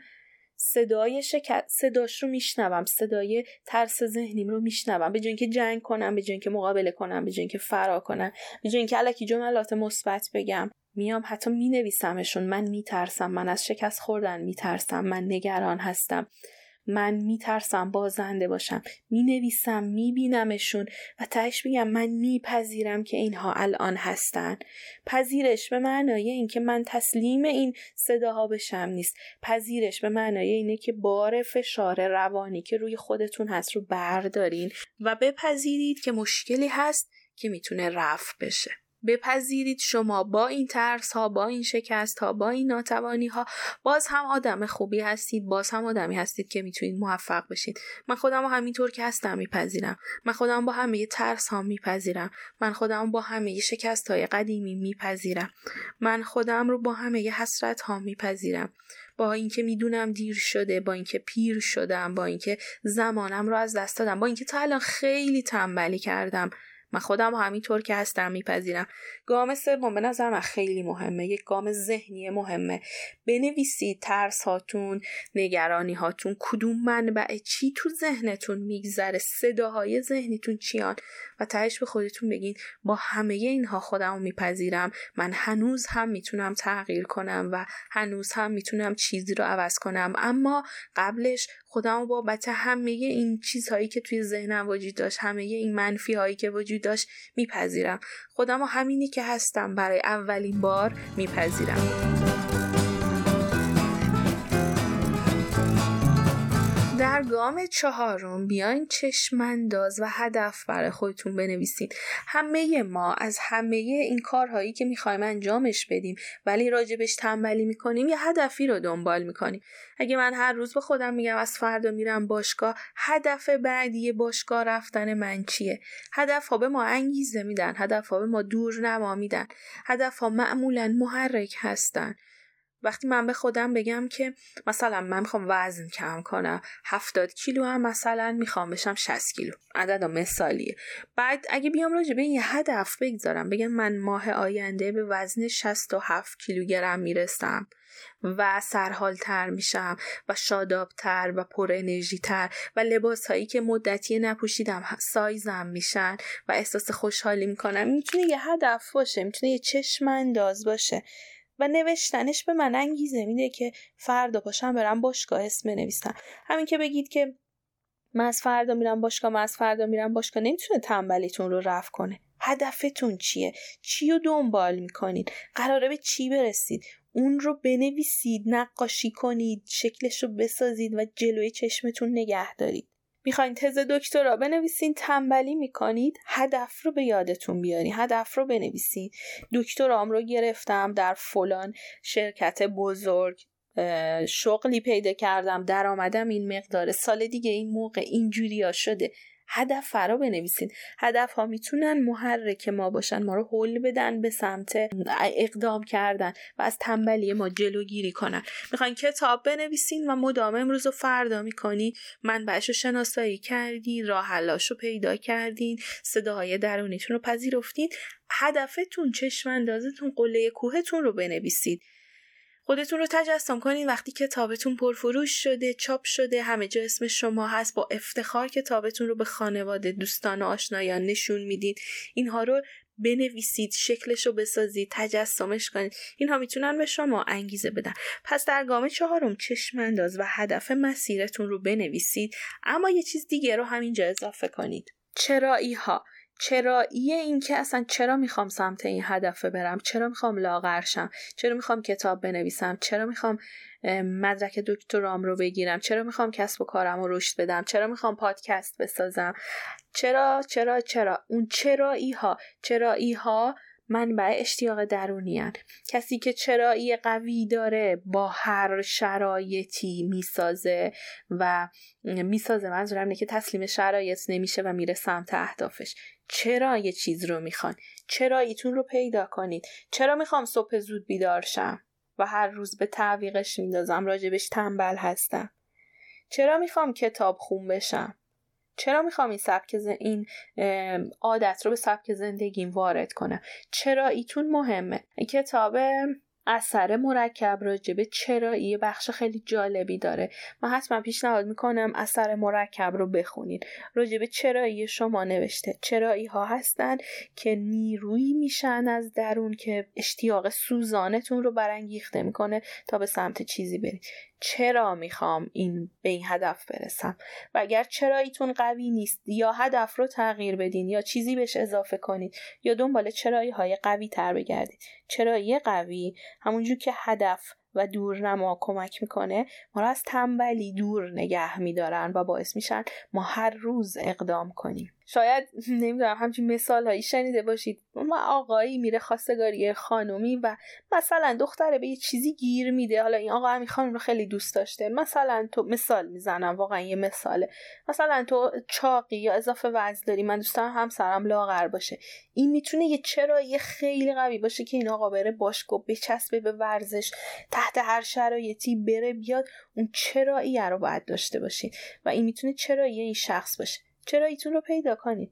صدای شکست صداش رو میشنوم صدای ترس ذهنیم رو میشنوم. به جای اینکه جنگ کنم به جای اینکه مقابله کنم به جای اینکه فرار کنم به جای اینکه الکی جملات مثبت بگم میام حتی مینویسمشون. من میترسم. من از شکست خوردن میترسم. من نگران هستم. من میترسم بازنده باشم. می‌نویسم میبینمشون و تهش میگم من میپذیرم که اینها الان هستن. پذیرش به معنای اینکه من تسلیم این صداها بشم نیست. پذیرش به معنای اینه که بار فشار روانی که روی خودتون هست رو بردارین و بپذیرید که مشکلی هست که می‌تونه رفع بشه. بپذیرید شما با این ترس ها با این شکست ها با این ناتوانی ها باز هم آدم خوبی هستید باز هم آدمی هستید که می‌تونید موفق بشید. من خودم رو همینطور که هستم میپذیرم. من خودم با همه ترس ها میپذیرم. من خودم با همه شکست های قدیمی میپذیرم. من خودم رو با همه حسرت ها میپذیرم. با اینکه می‌دونم دیر شده با اینکه پیر شدم با اینکه زمانم رو از دست دادم با اینکه تا الان خیلی تنبلی کردم. من خودم همینطور که هستم میپذیرم. گام سوم به نظر من خیلی مهمه. یک گام ذهنی مهمه. بنویسید ترس هاتون نگرانی هاتون. کدوم منبع چی تو ذهنتون میگذره؟ صداهای ذهنیتون چیان؟ و تهش به خودتون بگین با همه اینها خودم میپذیرم. من هنوز هم می‌تونم تغییر کنم و هنوز هم می‌تونم چیزی رو عوض کنم. اما قبلش خودم بابت همه این چیزهایی که توی ذهنم وجود داشت همه این منفی هایی که وجود داشت میپذیرم. خودم همینی که هستم برای اولین بار میپذیرم. در گام چهارم بیاین چشمانداز و هدف برای خودتون بنویسید همه ما از همه این کارهایی که می‌خوایم انجامش بدیم ولی راجبش تنبلی می‌کنیم یه هدفی رو دنبال می‌کنیم. اگه من هر روز به خودم میگم از فردا میرم باشگاه هدف بعدی باشگاه رفتن من چیه؟ هدف ها به ما انگیزه میدن هدف ها به ما دور نما میدن هدف ها معمولا محرک هستن. وقتی من به خودم بگم که مثلا من می‌خوام وزن کم کنم هفتاد کیلو هم مثلا می‌خوام بشم 60 کیلو. عدد مثالیه. بعد اگه بیام راجع به این هدف بگذارم بگم من ماه آینده به وزن 67 کیلوگرم می‌رسم و سرحالتر میشم و شادابتر و پر انرژی تر و لباس هایی که مدتی نپوشیدم سایزم میشن و احساس خوشحالی می‌کنم. می‌تونه یه هدف باشه می‌تونه یه چشم انداز باشه. و نوشتنش به من انگیزه. میده که فردا پاشم برم باشگاه اسم بنویسم. همین که بگید که من از فردا میرم باشگاه من از فردا میرم باشگاه. نمی‌تونه تنبلیتون رو رفع کنه. هدفتون چیه؟ چی رو دنبال می‌کنید؟ قراره به چی برسید؟ اون رو بنویسید نقاشی کنید شکلش رو بسازید و جلوی چشمتون نگه دارید. می‌خواین تز دکترا بنویسین تنبلی می‌کنید هدف رو به یادتون بیارین هدف رو بنویسین. دکترام رو گرفتم در فلان شرکت بزرگ شغلی پیدا کردم درآمدم این مقدار. سال دیگه این موقع اینجوری ها شده. هدف فرا بنویسین هدف ها می‌تونن محرک ما باشن ما رو حل بدن به سمت اقدام کردن و از تنبلی ما جلوگیری کنن. می‌خواین کتاب بنویسین و مدام امروز و فردا می‌کنی. منبعش رو شناسایی کردین راه حلاش رو پیدا کردین صداهای درونیتون رو پذیرفتین. هدفتون چشم اندازتون قله کوهتون رو بنویسید. خودتون رو تجسم کنین وقتی کتابتون پرفروش شده چاپ شده همه جا اسم شما هست با افتخار کتابتون رو به خانواده دوستان و آشنایان نشون میدین. اینها رو بنویسید شکلش رو بسازید تجسمش کنید. اینها می‌تونن به شما انگیزه بدن. پس در گام چهارم چشم انداز و هدف مسیرتون رو بنویسید اما یه چیز دیگه رو همینجا اضافه کنید. چرایی ها چرایی این که اصلا چرا می‌خوام سمت این هدفه برم؟ چرا می‌خوام لاغرشم چرا می‌خوام کتاب بنویسم؟ چرا می‌خوام مدرک دکترام رو بگیرم؟ چرا می‌خوام کسب و کارم رو رشد بدم؟ چرا می‌خوام پادکست بسازم؟ چرا چرا چرا؟ اون چرایی ها چرایی ها منبع اشتیاق درونی هن. کسی که چرایی قوی داره با هر شرایطی می‌سازه و می‌سازه. منظورم اینه که تسلیم شرایط نمیشه و میره سمت اهدافش. چرا یه چیز رو می‌خوان. چرا ایتون رو پیدا کنید. چرا می‌خوام صبح زود بیدار شم و هر روز به تعویقش میندازم؟ راجبش تنبل هستم. چرا می‌خوام کتاب خون بشم؟ چرا می‌خوام این سبک این عادت رو به سبک زندگیم وارد کنم؟ چرا ایتون مهمه؟ کتاب اثر مرکب راجبه چرایی بخش خیلی جالبی داره. من حتما پیشنهاد می‌کنم اثر مرکب رو بخونید. راجبه چرایی شما نوشته. چرایی ها هستن که نیرویی میشن از درون که اشتیاق سوزانتون رو برانگیخته می‌کنه تا به سمت چیزی برید. چرا می‌خوام این به این هدف برسم؟ و اگر چراییتون قوی نیست یا هدف رو تغییر بدین یا چیزی بهش اضافه کنید یا دنبال چرایی های قوی تر بگردید. چرایی قوی همونجور که هدف و دورنما کمک می‌کنه ما رو از تنبلی دور نگه میدارن و باعث میشن ما هر روز اقدام کنیم. شاید نمی‌دونم همچین مثال هایی شنیده باشید. ما آقایی میره خواستگاری خانومی و مثلا دختره به یه چیزی گیر میده. حالا این آقا همین خانم رو خیلی دوست داشته. مثلا تو مثال می‌زنم واقعا یه مثاله. مثلا تو چاقی یا اضافه وزن داری من دوستم همسرم لاغر باشه. این می‌تونه یه چرا یه خیلی قوی باشه که این آقا بره باشگاه بچسبه به ورزش تحت هر شرایطی بره بیاد اون چراییه رو باید داشته باشید و این می‌تونه چرایی این شخص باشه. چرا ایتون رو پیدا کنید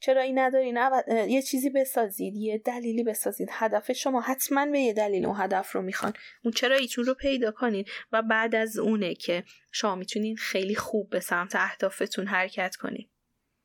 چرایی ندارین یه چیزی بسازید یه دلیلی بسازید. هدف شما حتما به یه دلیل اون هدف رو می‌خوان. اون چراییتون رو پیدا کنید و بعد از اونه که شما می‌تونین خیلی خوب به سمت اهدافتون حرکت کنید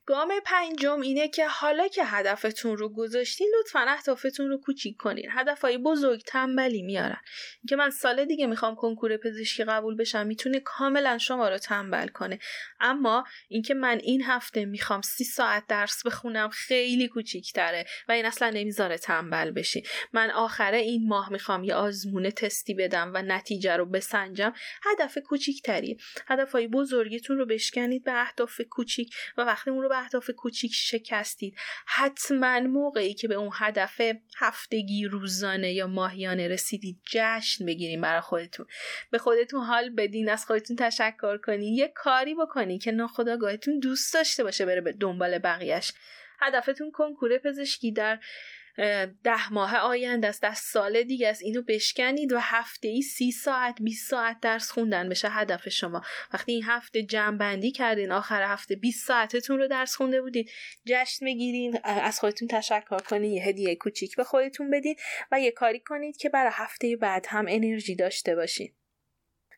گام پنجم اینه که حالا که هدفتون رو گذاشتین لطفا اهدافتون رو کوچیک کنین. هدفهای بزرگ تنبلی میارن. که من سال دیگه می‌خوام کنکور پزشکی قبول بشم می‌تونه کاملا شما رو تنبل کنه. اما اینکه من این هفته می‌خوام سی ساعت درس بخونم خیلی کوچیکتره و این اصلا نمی‌ذاره تنبل بشین من آخر این ماه می‌خوام یه آزمون تستی بدم و نتیجه رو بسنجم. هدف کوچیکتری هدفهای بزرگیتون رو بشکنید به اهداف کوچیک و وقتی اون رو اهداف کوچیک شکستید. حتما موقعی که به اون هدف هفتگی روزانه یا ماهیانه رسیدید جشن بگیریم برای خودتون. به خودتون حال بدین از خودتون تشکر کنین. یه کاری بکنین که ناخداگاهتون دوست داشته باشه بره به دنبال بقیهش هدفتون کنکور پزشکی در ده ماه آینده است در سال دیگه است. اینو بشکنید و هفته ای سی ساعت 20 ساعت درس خوندن بشه هدف شما. وقتی این هفته جمع بندی کردین آخر هفته 20 ساعتتون رو درس خونده بودید جشن بگیرین از خودتون تشکر کنید یه هدیه کوچیک به خودتون بدید و یه کاری کنید که برای هفته بعد هم انرژی داشته باشید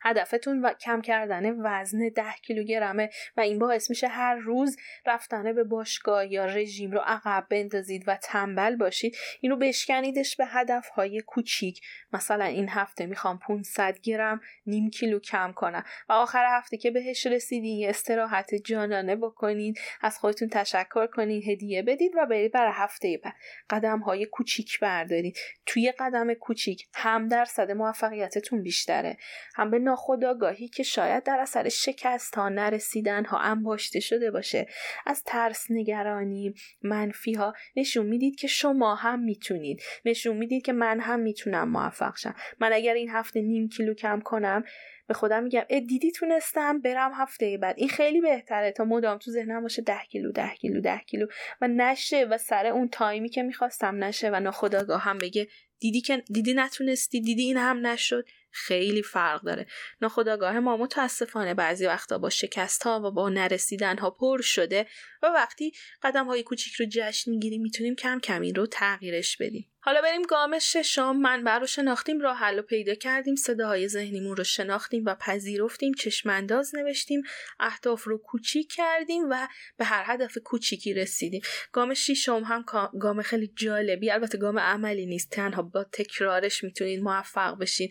هدفتون و کم کردن وزن ده کیلوگرمه و این باعث میشه هر روز رفتن به باشگاه یا رژیم رو عقب بندازید و تنبل باشید. اینو بشکنیدش به هدف های کوچیک. مثلا این هفته می‌خوام 500 گرم نیم کیلو کم کنم و آخر هفته که بهش رسیدین یه استراحت جانانه بکنید از خودتون تشکر کنید هدیه بدید و برید برای هفته بعد. قدم های کوچیک بردارید توی قدم کوچیک هم درصد موفقیتتون بیشتره هم به ناخداگاهی که شاید در اثر شکست ها نرسیدن ها انباشته شده باشه. از ترس نگرانی منفی ها. نشون می‌دید که شما هم می‌تونید. نشون می‌دید که من هم می‌تونم موفق شم. من اگر این هفته نیم کیلو کم کنم به خودم میگم دیدی تونستم برم هفته بعد. این خیلی بهتره تا مدام تو ذهنم باشه ده کیلو ده کیلو ده کیلو. و نشه و سر اون تایمی که می‌خواستم نشه و ناخداگاه هم بگه دیدی که دیدی نتونستی دیدی این هم نشد. خیلی فرق داره. ناخداگاه ما متاسفانه بعضی وقتا با شکست ها و با نرسیدن ها پر شده. و وقتی قدم های کوچیک رو جشن می‌گیریم می‌تونیم کم کم این رو تغییرش بدیم. حالا بریم گام ششم. منبع رو شناختیم راه حل رو پیدا کردیم صداهای ذهنیمون رو شناختیم و پذیرفتیم چشمانداز نوشتیم اهداف رو کوچیک کردیم و به هر هدف کوچیکی رسیدیم. گام ششم هم گام خیلی جالبی البته گام عملی نیست تنها با تکرارش می‌تونید موفق بشین.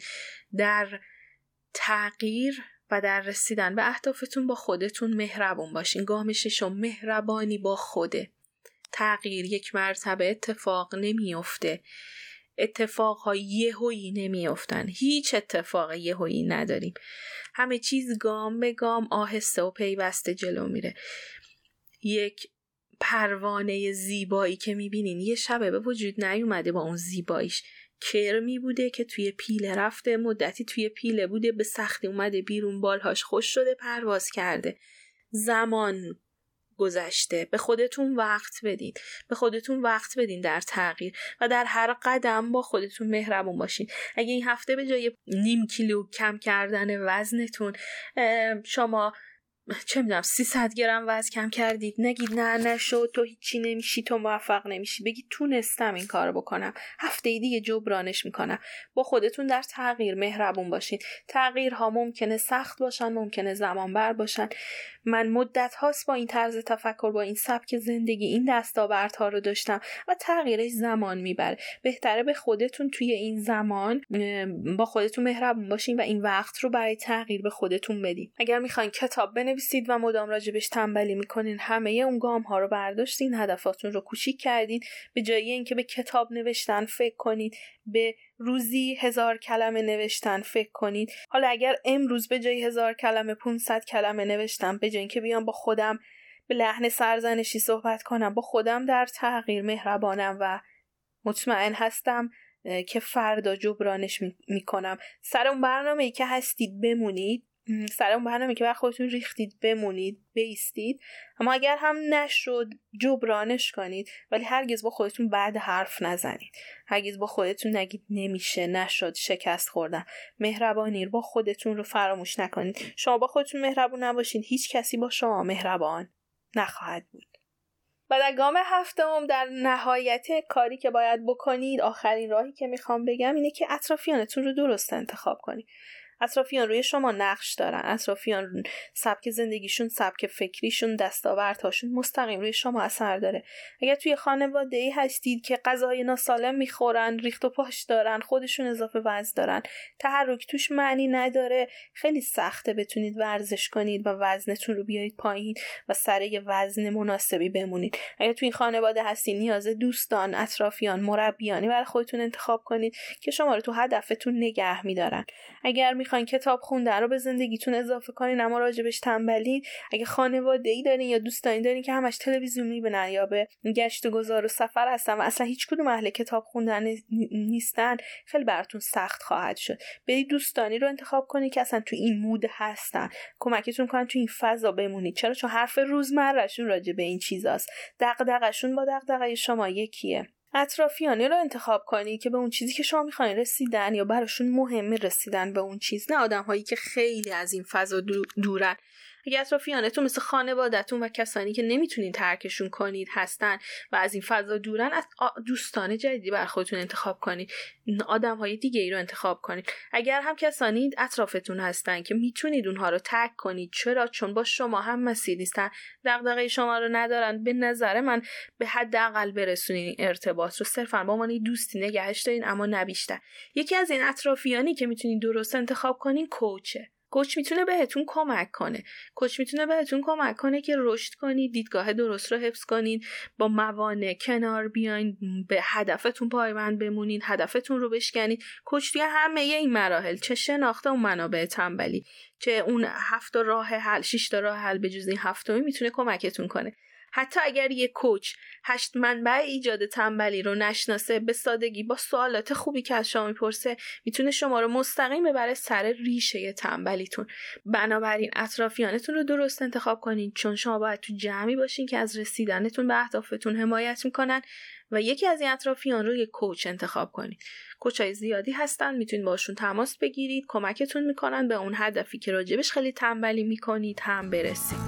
در تغییر و در رسیدن به اهدافتون با خودتون مهربون باشین. گام ششم مهربانی با خوده. تغییر یک مرتبه اتفاق نمیافته. اتفاقهای یهویی نمیافتن. هیچ اتفاق یهویی نداریم. همه چیز گام به گام آهسته و پیوسته جلو میره. یک پروانه زیبایی که می‌بینین یه شبه به وجود نیومده با اون زیباییش. کرمی بوده که توی پیله رفته مدتی توی پیله بوده به سختی اومده بیرون بالهاش خوش شده پرواز کرده. زمان گذشته. به خودتون وقت بدین. به خودتون وقت بدین در تغییر. و در هر قدم با خودتون مهربون باشین. اگه این هفته به جای نیم کیلو کم کردن وزنتون شما چه می‌دونم 300 گرم وزن کم کردید. نگید نه نشد. تو هیچی نمیشی تو موفق نمیشی. بگید تونستم این کار بکنم. هفته دیگه جبرانش می‌کنم. با خودتون در تغییر مهربون باشین. تغییرها ممکنه سخت باشن ممکنه زمان بر باشن. من مدت هاست با این طرز تفکر با این سبک زندگی این دستاوردها رو داشتم و تغییرش زمان می‌بره. بهتره به خودتون توی این زمان با خودتون مهربون باشین و این وقت رو برای تغییر به خودتون بدین. اگر می‌خواین کتاب بنویسید و مدام راجبش تنبلی می‌کنین. همه اون گام ها رو برداشتین هدفاتون رو کوچیک کردین. به جای اینکه به کتاب نوشتن فکر کنید به روزی هزار کلمه نوشتن فکر کنید حالا اگر امروز به جای هزار کلمه 500 کلمه نوشتم به جای اینکه بیام با خودم به لحن سرزنشی صحبت کنم با خودم در تغییر مهربانم و مطمئن هستم که فردا جبرانش می‌کنم. سر اون برنامه ای که هستید بمونید. سر اون برنامه که وقت خودتون ریختید بمونید بیستید. اما اگر هم نشد جبرانش کنید ولی هرگز با خودتون بعد حرف نزنید. هرگز با خودتون نگید نمیشه نشد شکست خوردم مهربانی با خودتون رو فراموش نکنید. شما با خودتون مهربون نباشید هیچ کسی با شما مهربان نخواهد بود. و در گام هفتم در نهایت کاری که باید بکنید آخرین راهی که می‌خوام بگم اینه که اطرافیانتون رو درست انتخاب کنید. اطرافیان روی شما نقش دارن. اطرافیان سبک زندگیشون سبک فکریشون دستاوردهاشون مستقیم روی شما اثر داره. اگر توی خانواده ای هستید که غذای ناسالم می‌خورن ریخت و پاش دارن خودشون اضافه وزن دارن تحرک توش معنی نداره خیلی سخته بتونید ورزش کنید و وزنتون رو بیارید پایین و سر یه وزن مناسبی بمونید. اگر توی خانواده هستید نیاز دوستان اطرافیان مربیانی برای خودتون انتخاب کنید که شما رو تو هدفتون نگه میدارن. اگر می‌خواین کتاب خوندن رو به زندگیتون اضافه کنین اما راجبش تنبلین اگه خانواده ای دارین یا دوستانی دارین که همش تلویزیون می‌بینن یا به گشت و گذار و سفر هستن و اصلا هیچ کدوم اهل کتاب خوندن نیستن خیلی براتون سخت خواهد شد. برید دوستانی رو انتخاب کنید که اصلا تو این مود هستن. کمکتون کنن تو این فضا بمونید. چرا؟ چون حرف روزمرهشون راجع به این چیزاست. دغدغشون با دغدغه شما یکیه. اطرافیانی رو انتخاب کنی که به اون چیزی که شما می‌خواین رسیدن یا براشون مهمه رسیدن به اون چیز نه آدم هایی که خیلی از این فضا دورن. اگه اطرافیانتون مثل خانوادتون و کسانی که نمی‌تونین ترکشون کنید هستن و از این فضا دورن از دوستان جدیدی بر خودتون انتخاب کنید آدم های دیگه ای رو انتخاب کنید اگر هم کسانی اطرافتون هستن که می‌تونید اونها رو ترک کنید چرا؟ چون با شما هم مسیر نیستن. دغدغه شما رو ندارن. به نظر من به حداقل برسونین ارتباط رو. صرفا با عنوان دوستی نگهش دارین اما نه یکی از این اطرافیانی که می‌تونید درست انتخاب کنین کوچه. کوچ می‌تونه بهتون کمک کنه. کوچ می‌تونه بهتون کمک کنه که رشد کنید دیدگاه درست رو حفظ کنید با موانع کنار بیاین به هدفتون پایبند بمونید هدفتون رو بشکنید. کوچ توی همه این مراحل چه شناخته اون منابع تنبلی چه اون هفت راه حل شش تا راه حل به جز این هفتمی می‌تونه کمکتون کنه. حتی اگر یک کوچ هشت منبع ایجاد تنبلی رو نشناسه به سادگی با سوالات خوبی که از شما می‌پرسه می‌تونه شما رو مستقیم ببره سر ریشه تنبلیتون. بنابراین اطرافیانتون رو درست انتخاب کنین چون شما باید تو جمعی باشین که از رسیدنتون به اهدافتون حمایت می‌کنن و یکی از این اطرافیان رو یک کوچ انتخاب کنید کوچای زیادی هستن می‌تونید باشون تماس بگیرید کمکتون می‌کنن به اون هدفی که راجبش خیلی تنبلی می‌کنید هم برسید.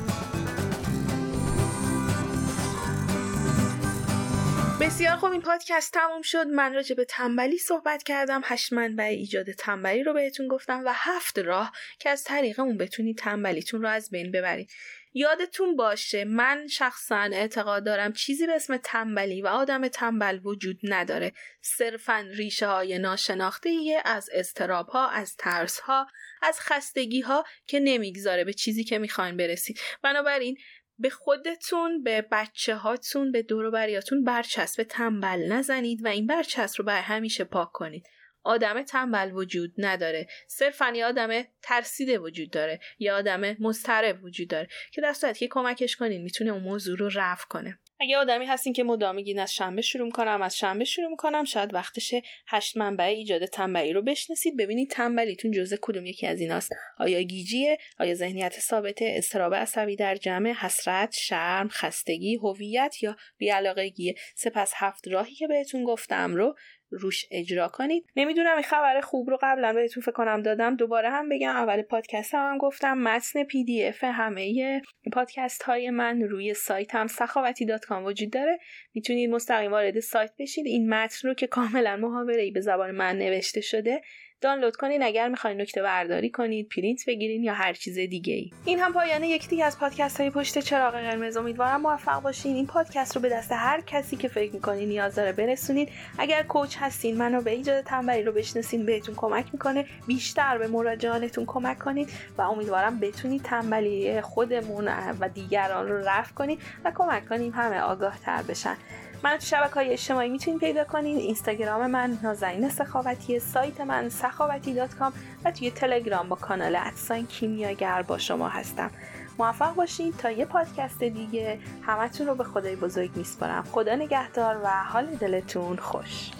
بسیار خوب این پادکست تموم شد. من راجع به تنبلی صحبت کردم. هشت منبع ایجاد تنبلی رو بهتون گفتم و هفت راه که از طریق اون بتونید تنبلیتون رو از بین ببرید. یادتون باشه من شخصا اعتقاد دارم چیزی به اسم تنبلی و آدم تنبل وجود نداره. صرفا ریشه های ناشناخته از استراب ها از ترس ها از خستگی ها که نمی‌گذاره به چیزی که می‌خواین برسید. بنابراین به خودتون به بچه هاتون به دور بریاتون برچسب تنبل نزنید و این برچسب رو بر همیشه پاک کنید. آدم تنبل وجود نداره. صرفا یه آدم ترسیده وجود داره. یا آدم مضطرب وجود داره. که در صورتی که کمکش کنید می‌تونه اون موضوع رو رفع کنه. اگه آدمی هستین که مدام میگین از شنبه شروع می‌کنم از شنبه شروع می‌کنم شاید وقتشه هشت منبع ایجاد تنبلی رو بشناسید. ببینید تنبلیتون جزء کدوم یکی از ایناست. آیا گیجیه؟ آیا ذهنیت ثابته؟ اضطراب عصبی در جمع؟ حسرت شرم خستگی هویت یا بیعلاقگی سپس هفت راهی که بهتون گفتم رو روش اجرا کنید. نمی‌دونم این خبر خوب رو قبلا بهتون فکر کنم دادم. دوباره هم بگم اول پادکست هم, هم گفتم متن PDF همه پادکست های من روی سایتم سخاوتی dot وجود داره. می‌تونید مستقیم وارد سایت بشید. این متن رو که کاملا محاوره ای به زبان من نوشته شده دانلود کنین. اگر می‌خواین نکته برداری کنید پرینت بگیرین یا هر چیز دیگه ای این هم پایانه یکی دیگه از پادکست های پشت چراغ قرمز. امیدوارم موفق باشین. این پادکست رو به دست هر کسی که فکر می‌کنین نیاز داره برسونید اگر کوچ هستین منو به ایجاد تنبلی رو بشناسین بهتون کمک می‌کنه بیشتر به مراجعانتون کمک کنید و امیدوارم بتونید تنبلی خودمون و دیگران رو رفع کنید و کمک کنیم همه آگاه تر بشن. من تو شبکه های اجتماعی می‌تونید پیدا کنید اینستاگرام من نازنین سخاوتی سایت من سخاوتی دات کام و توی تلگرام با کانال ادساین کیمیاگر با شما هستم. موفق باشید تا یه پادکست دیگه. همتون رو به خدای بزرگ میسپارم. خدا نگهدار و حال دلتون خوش.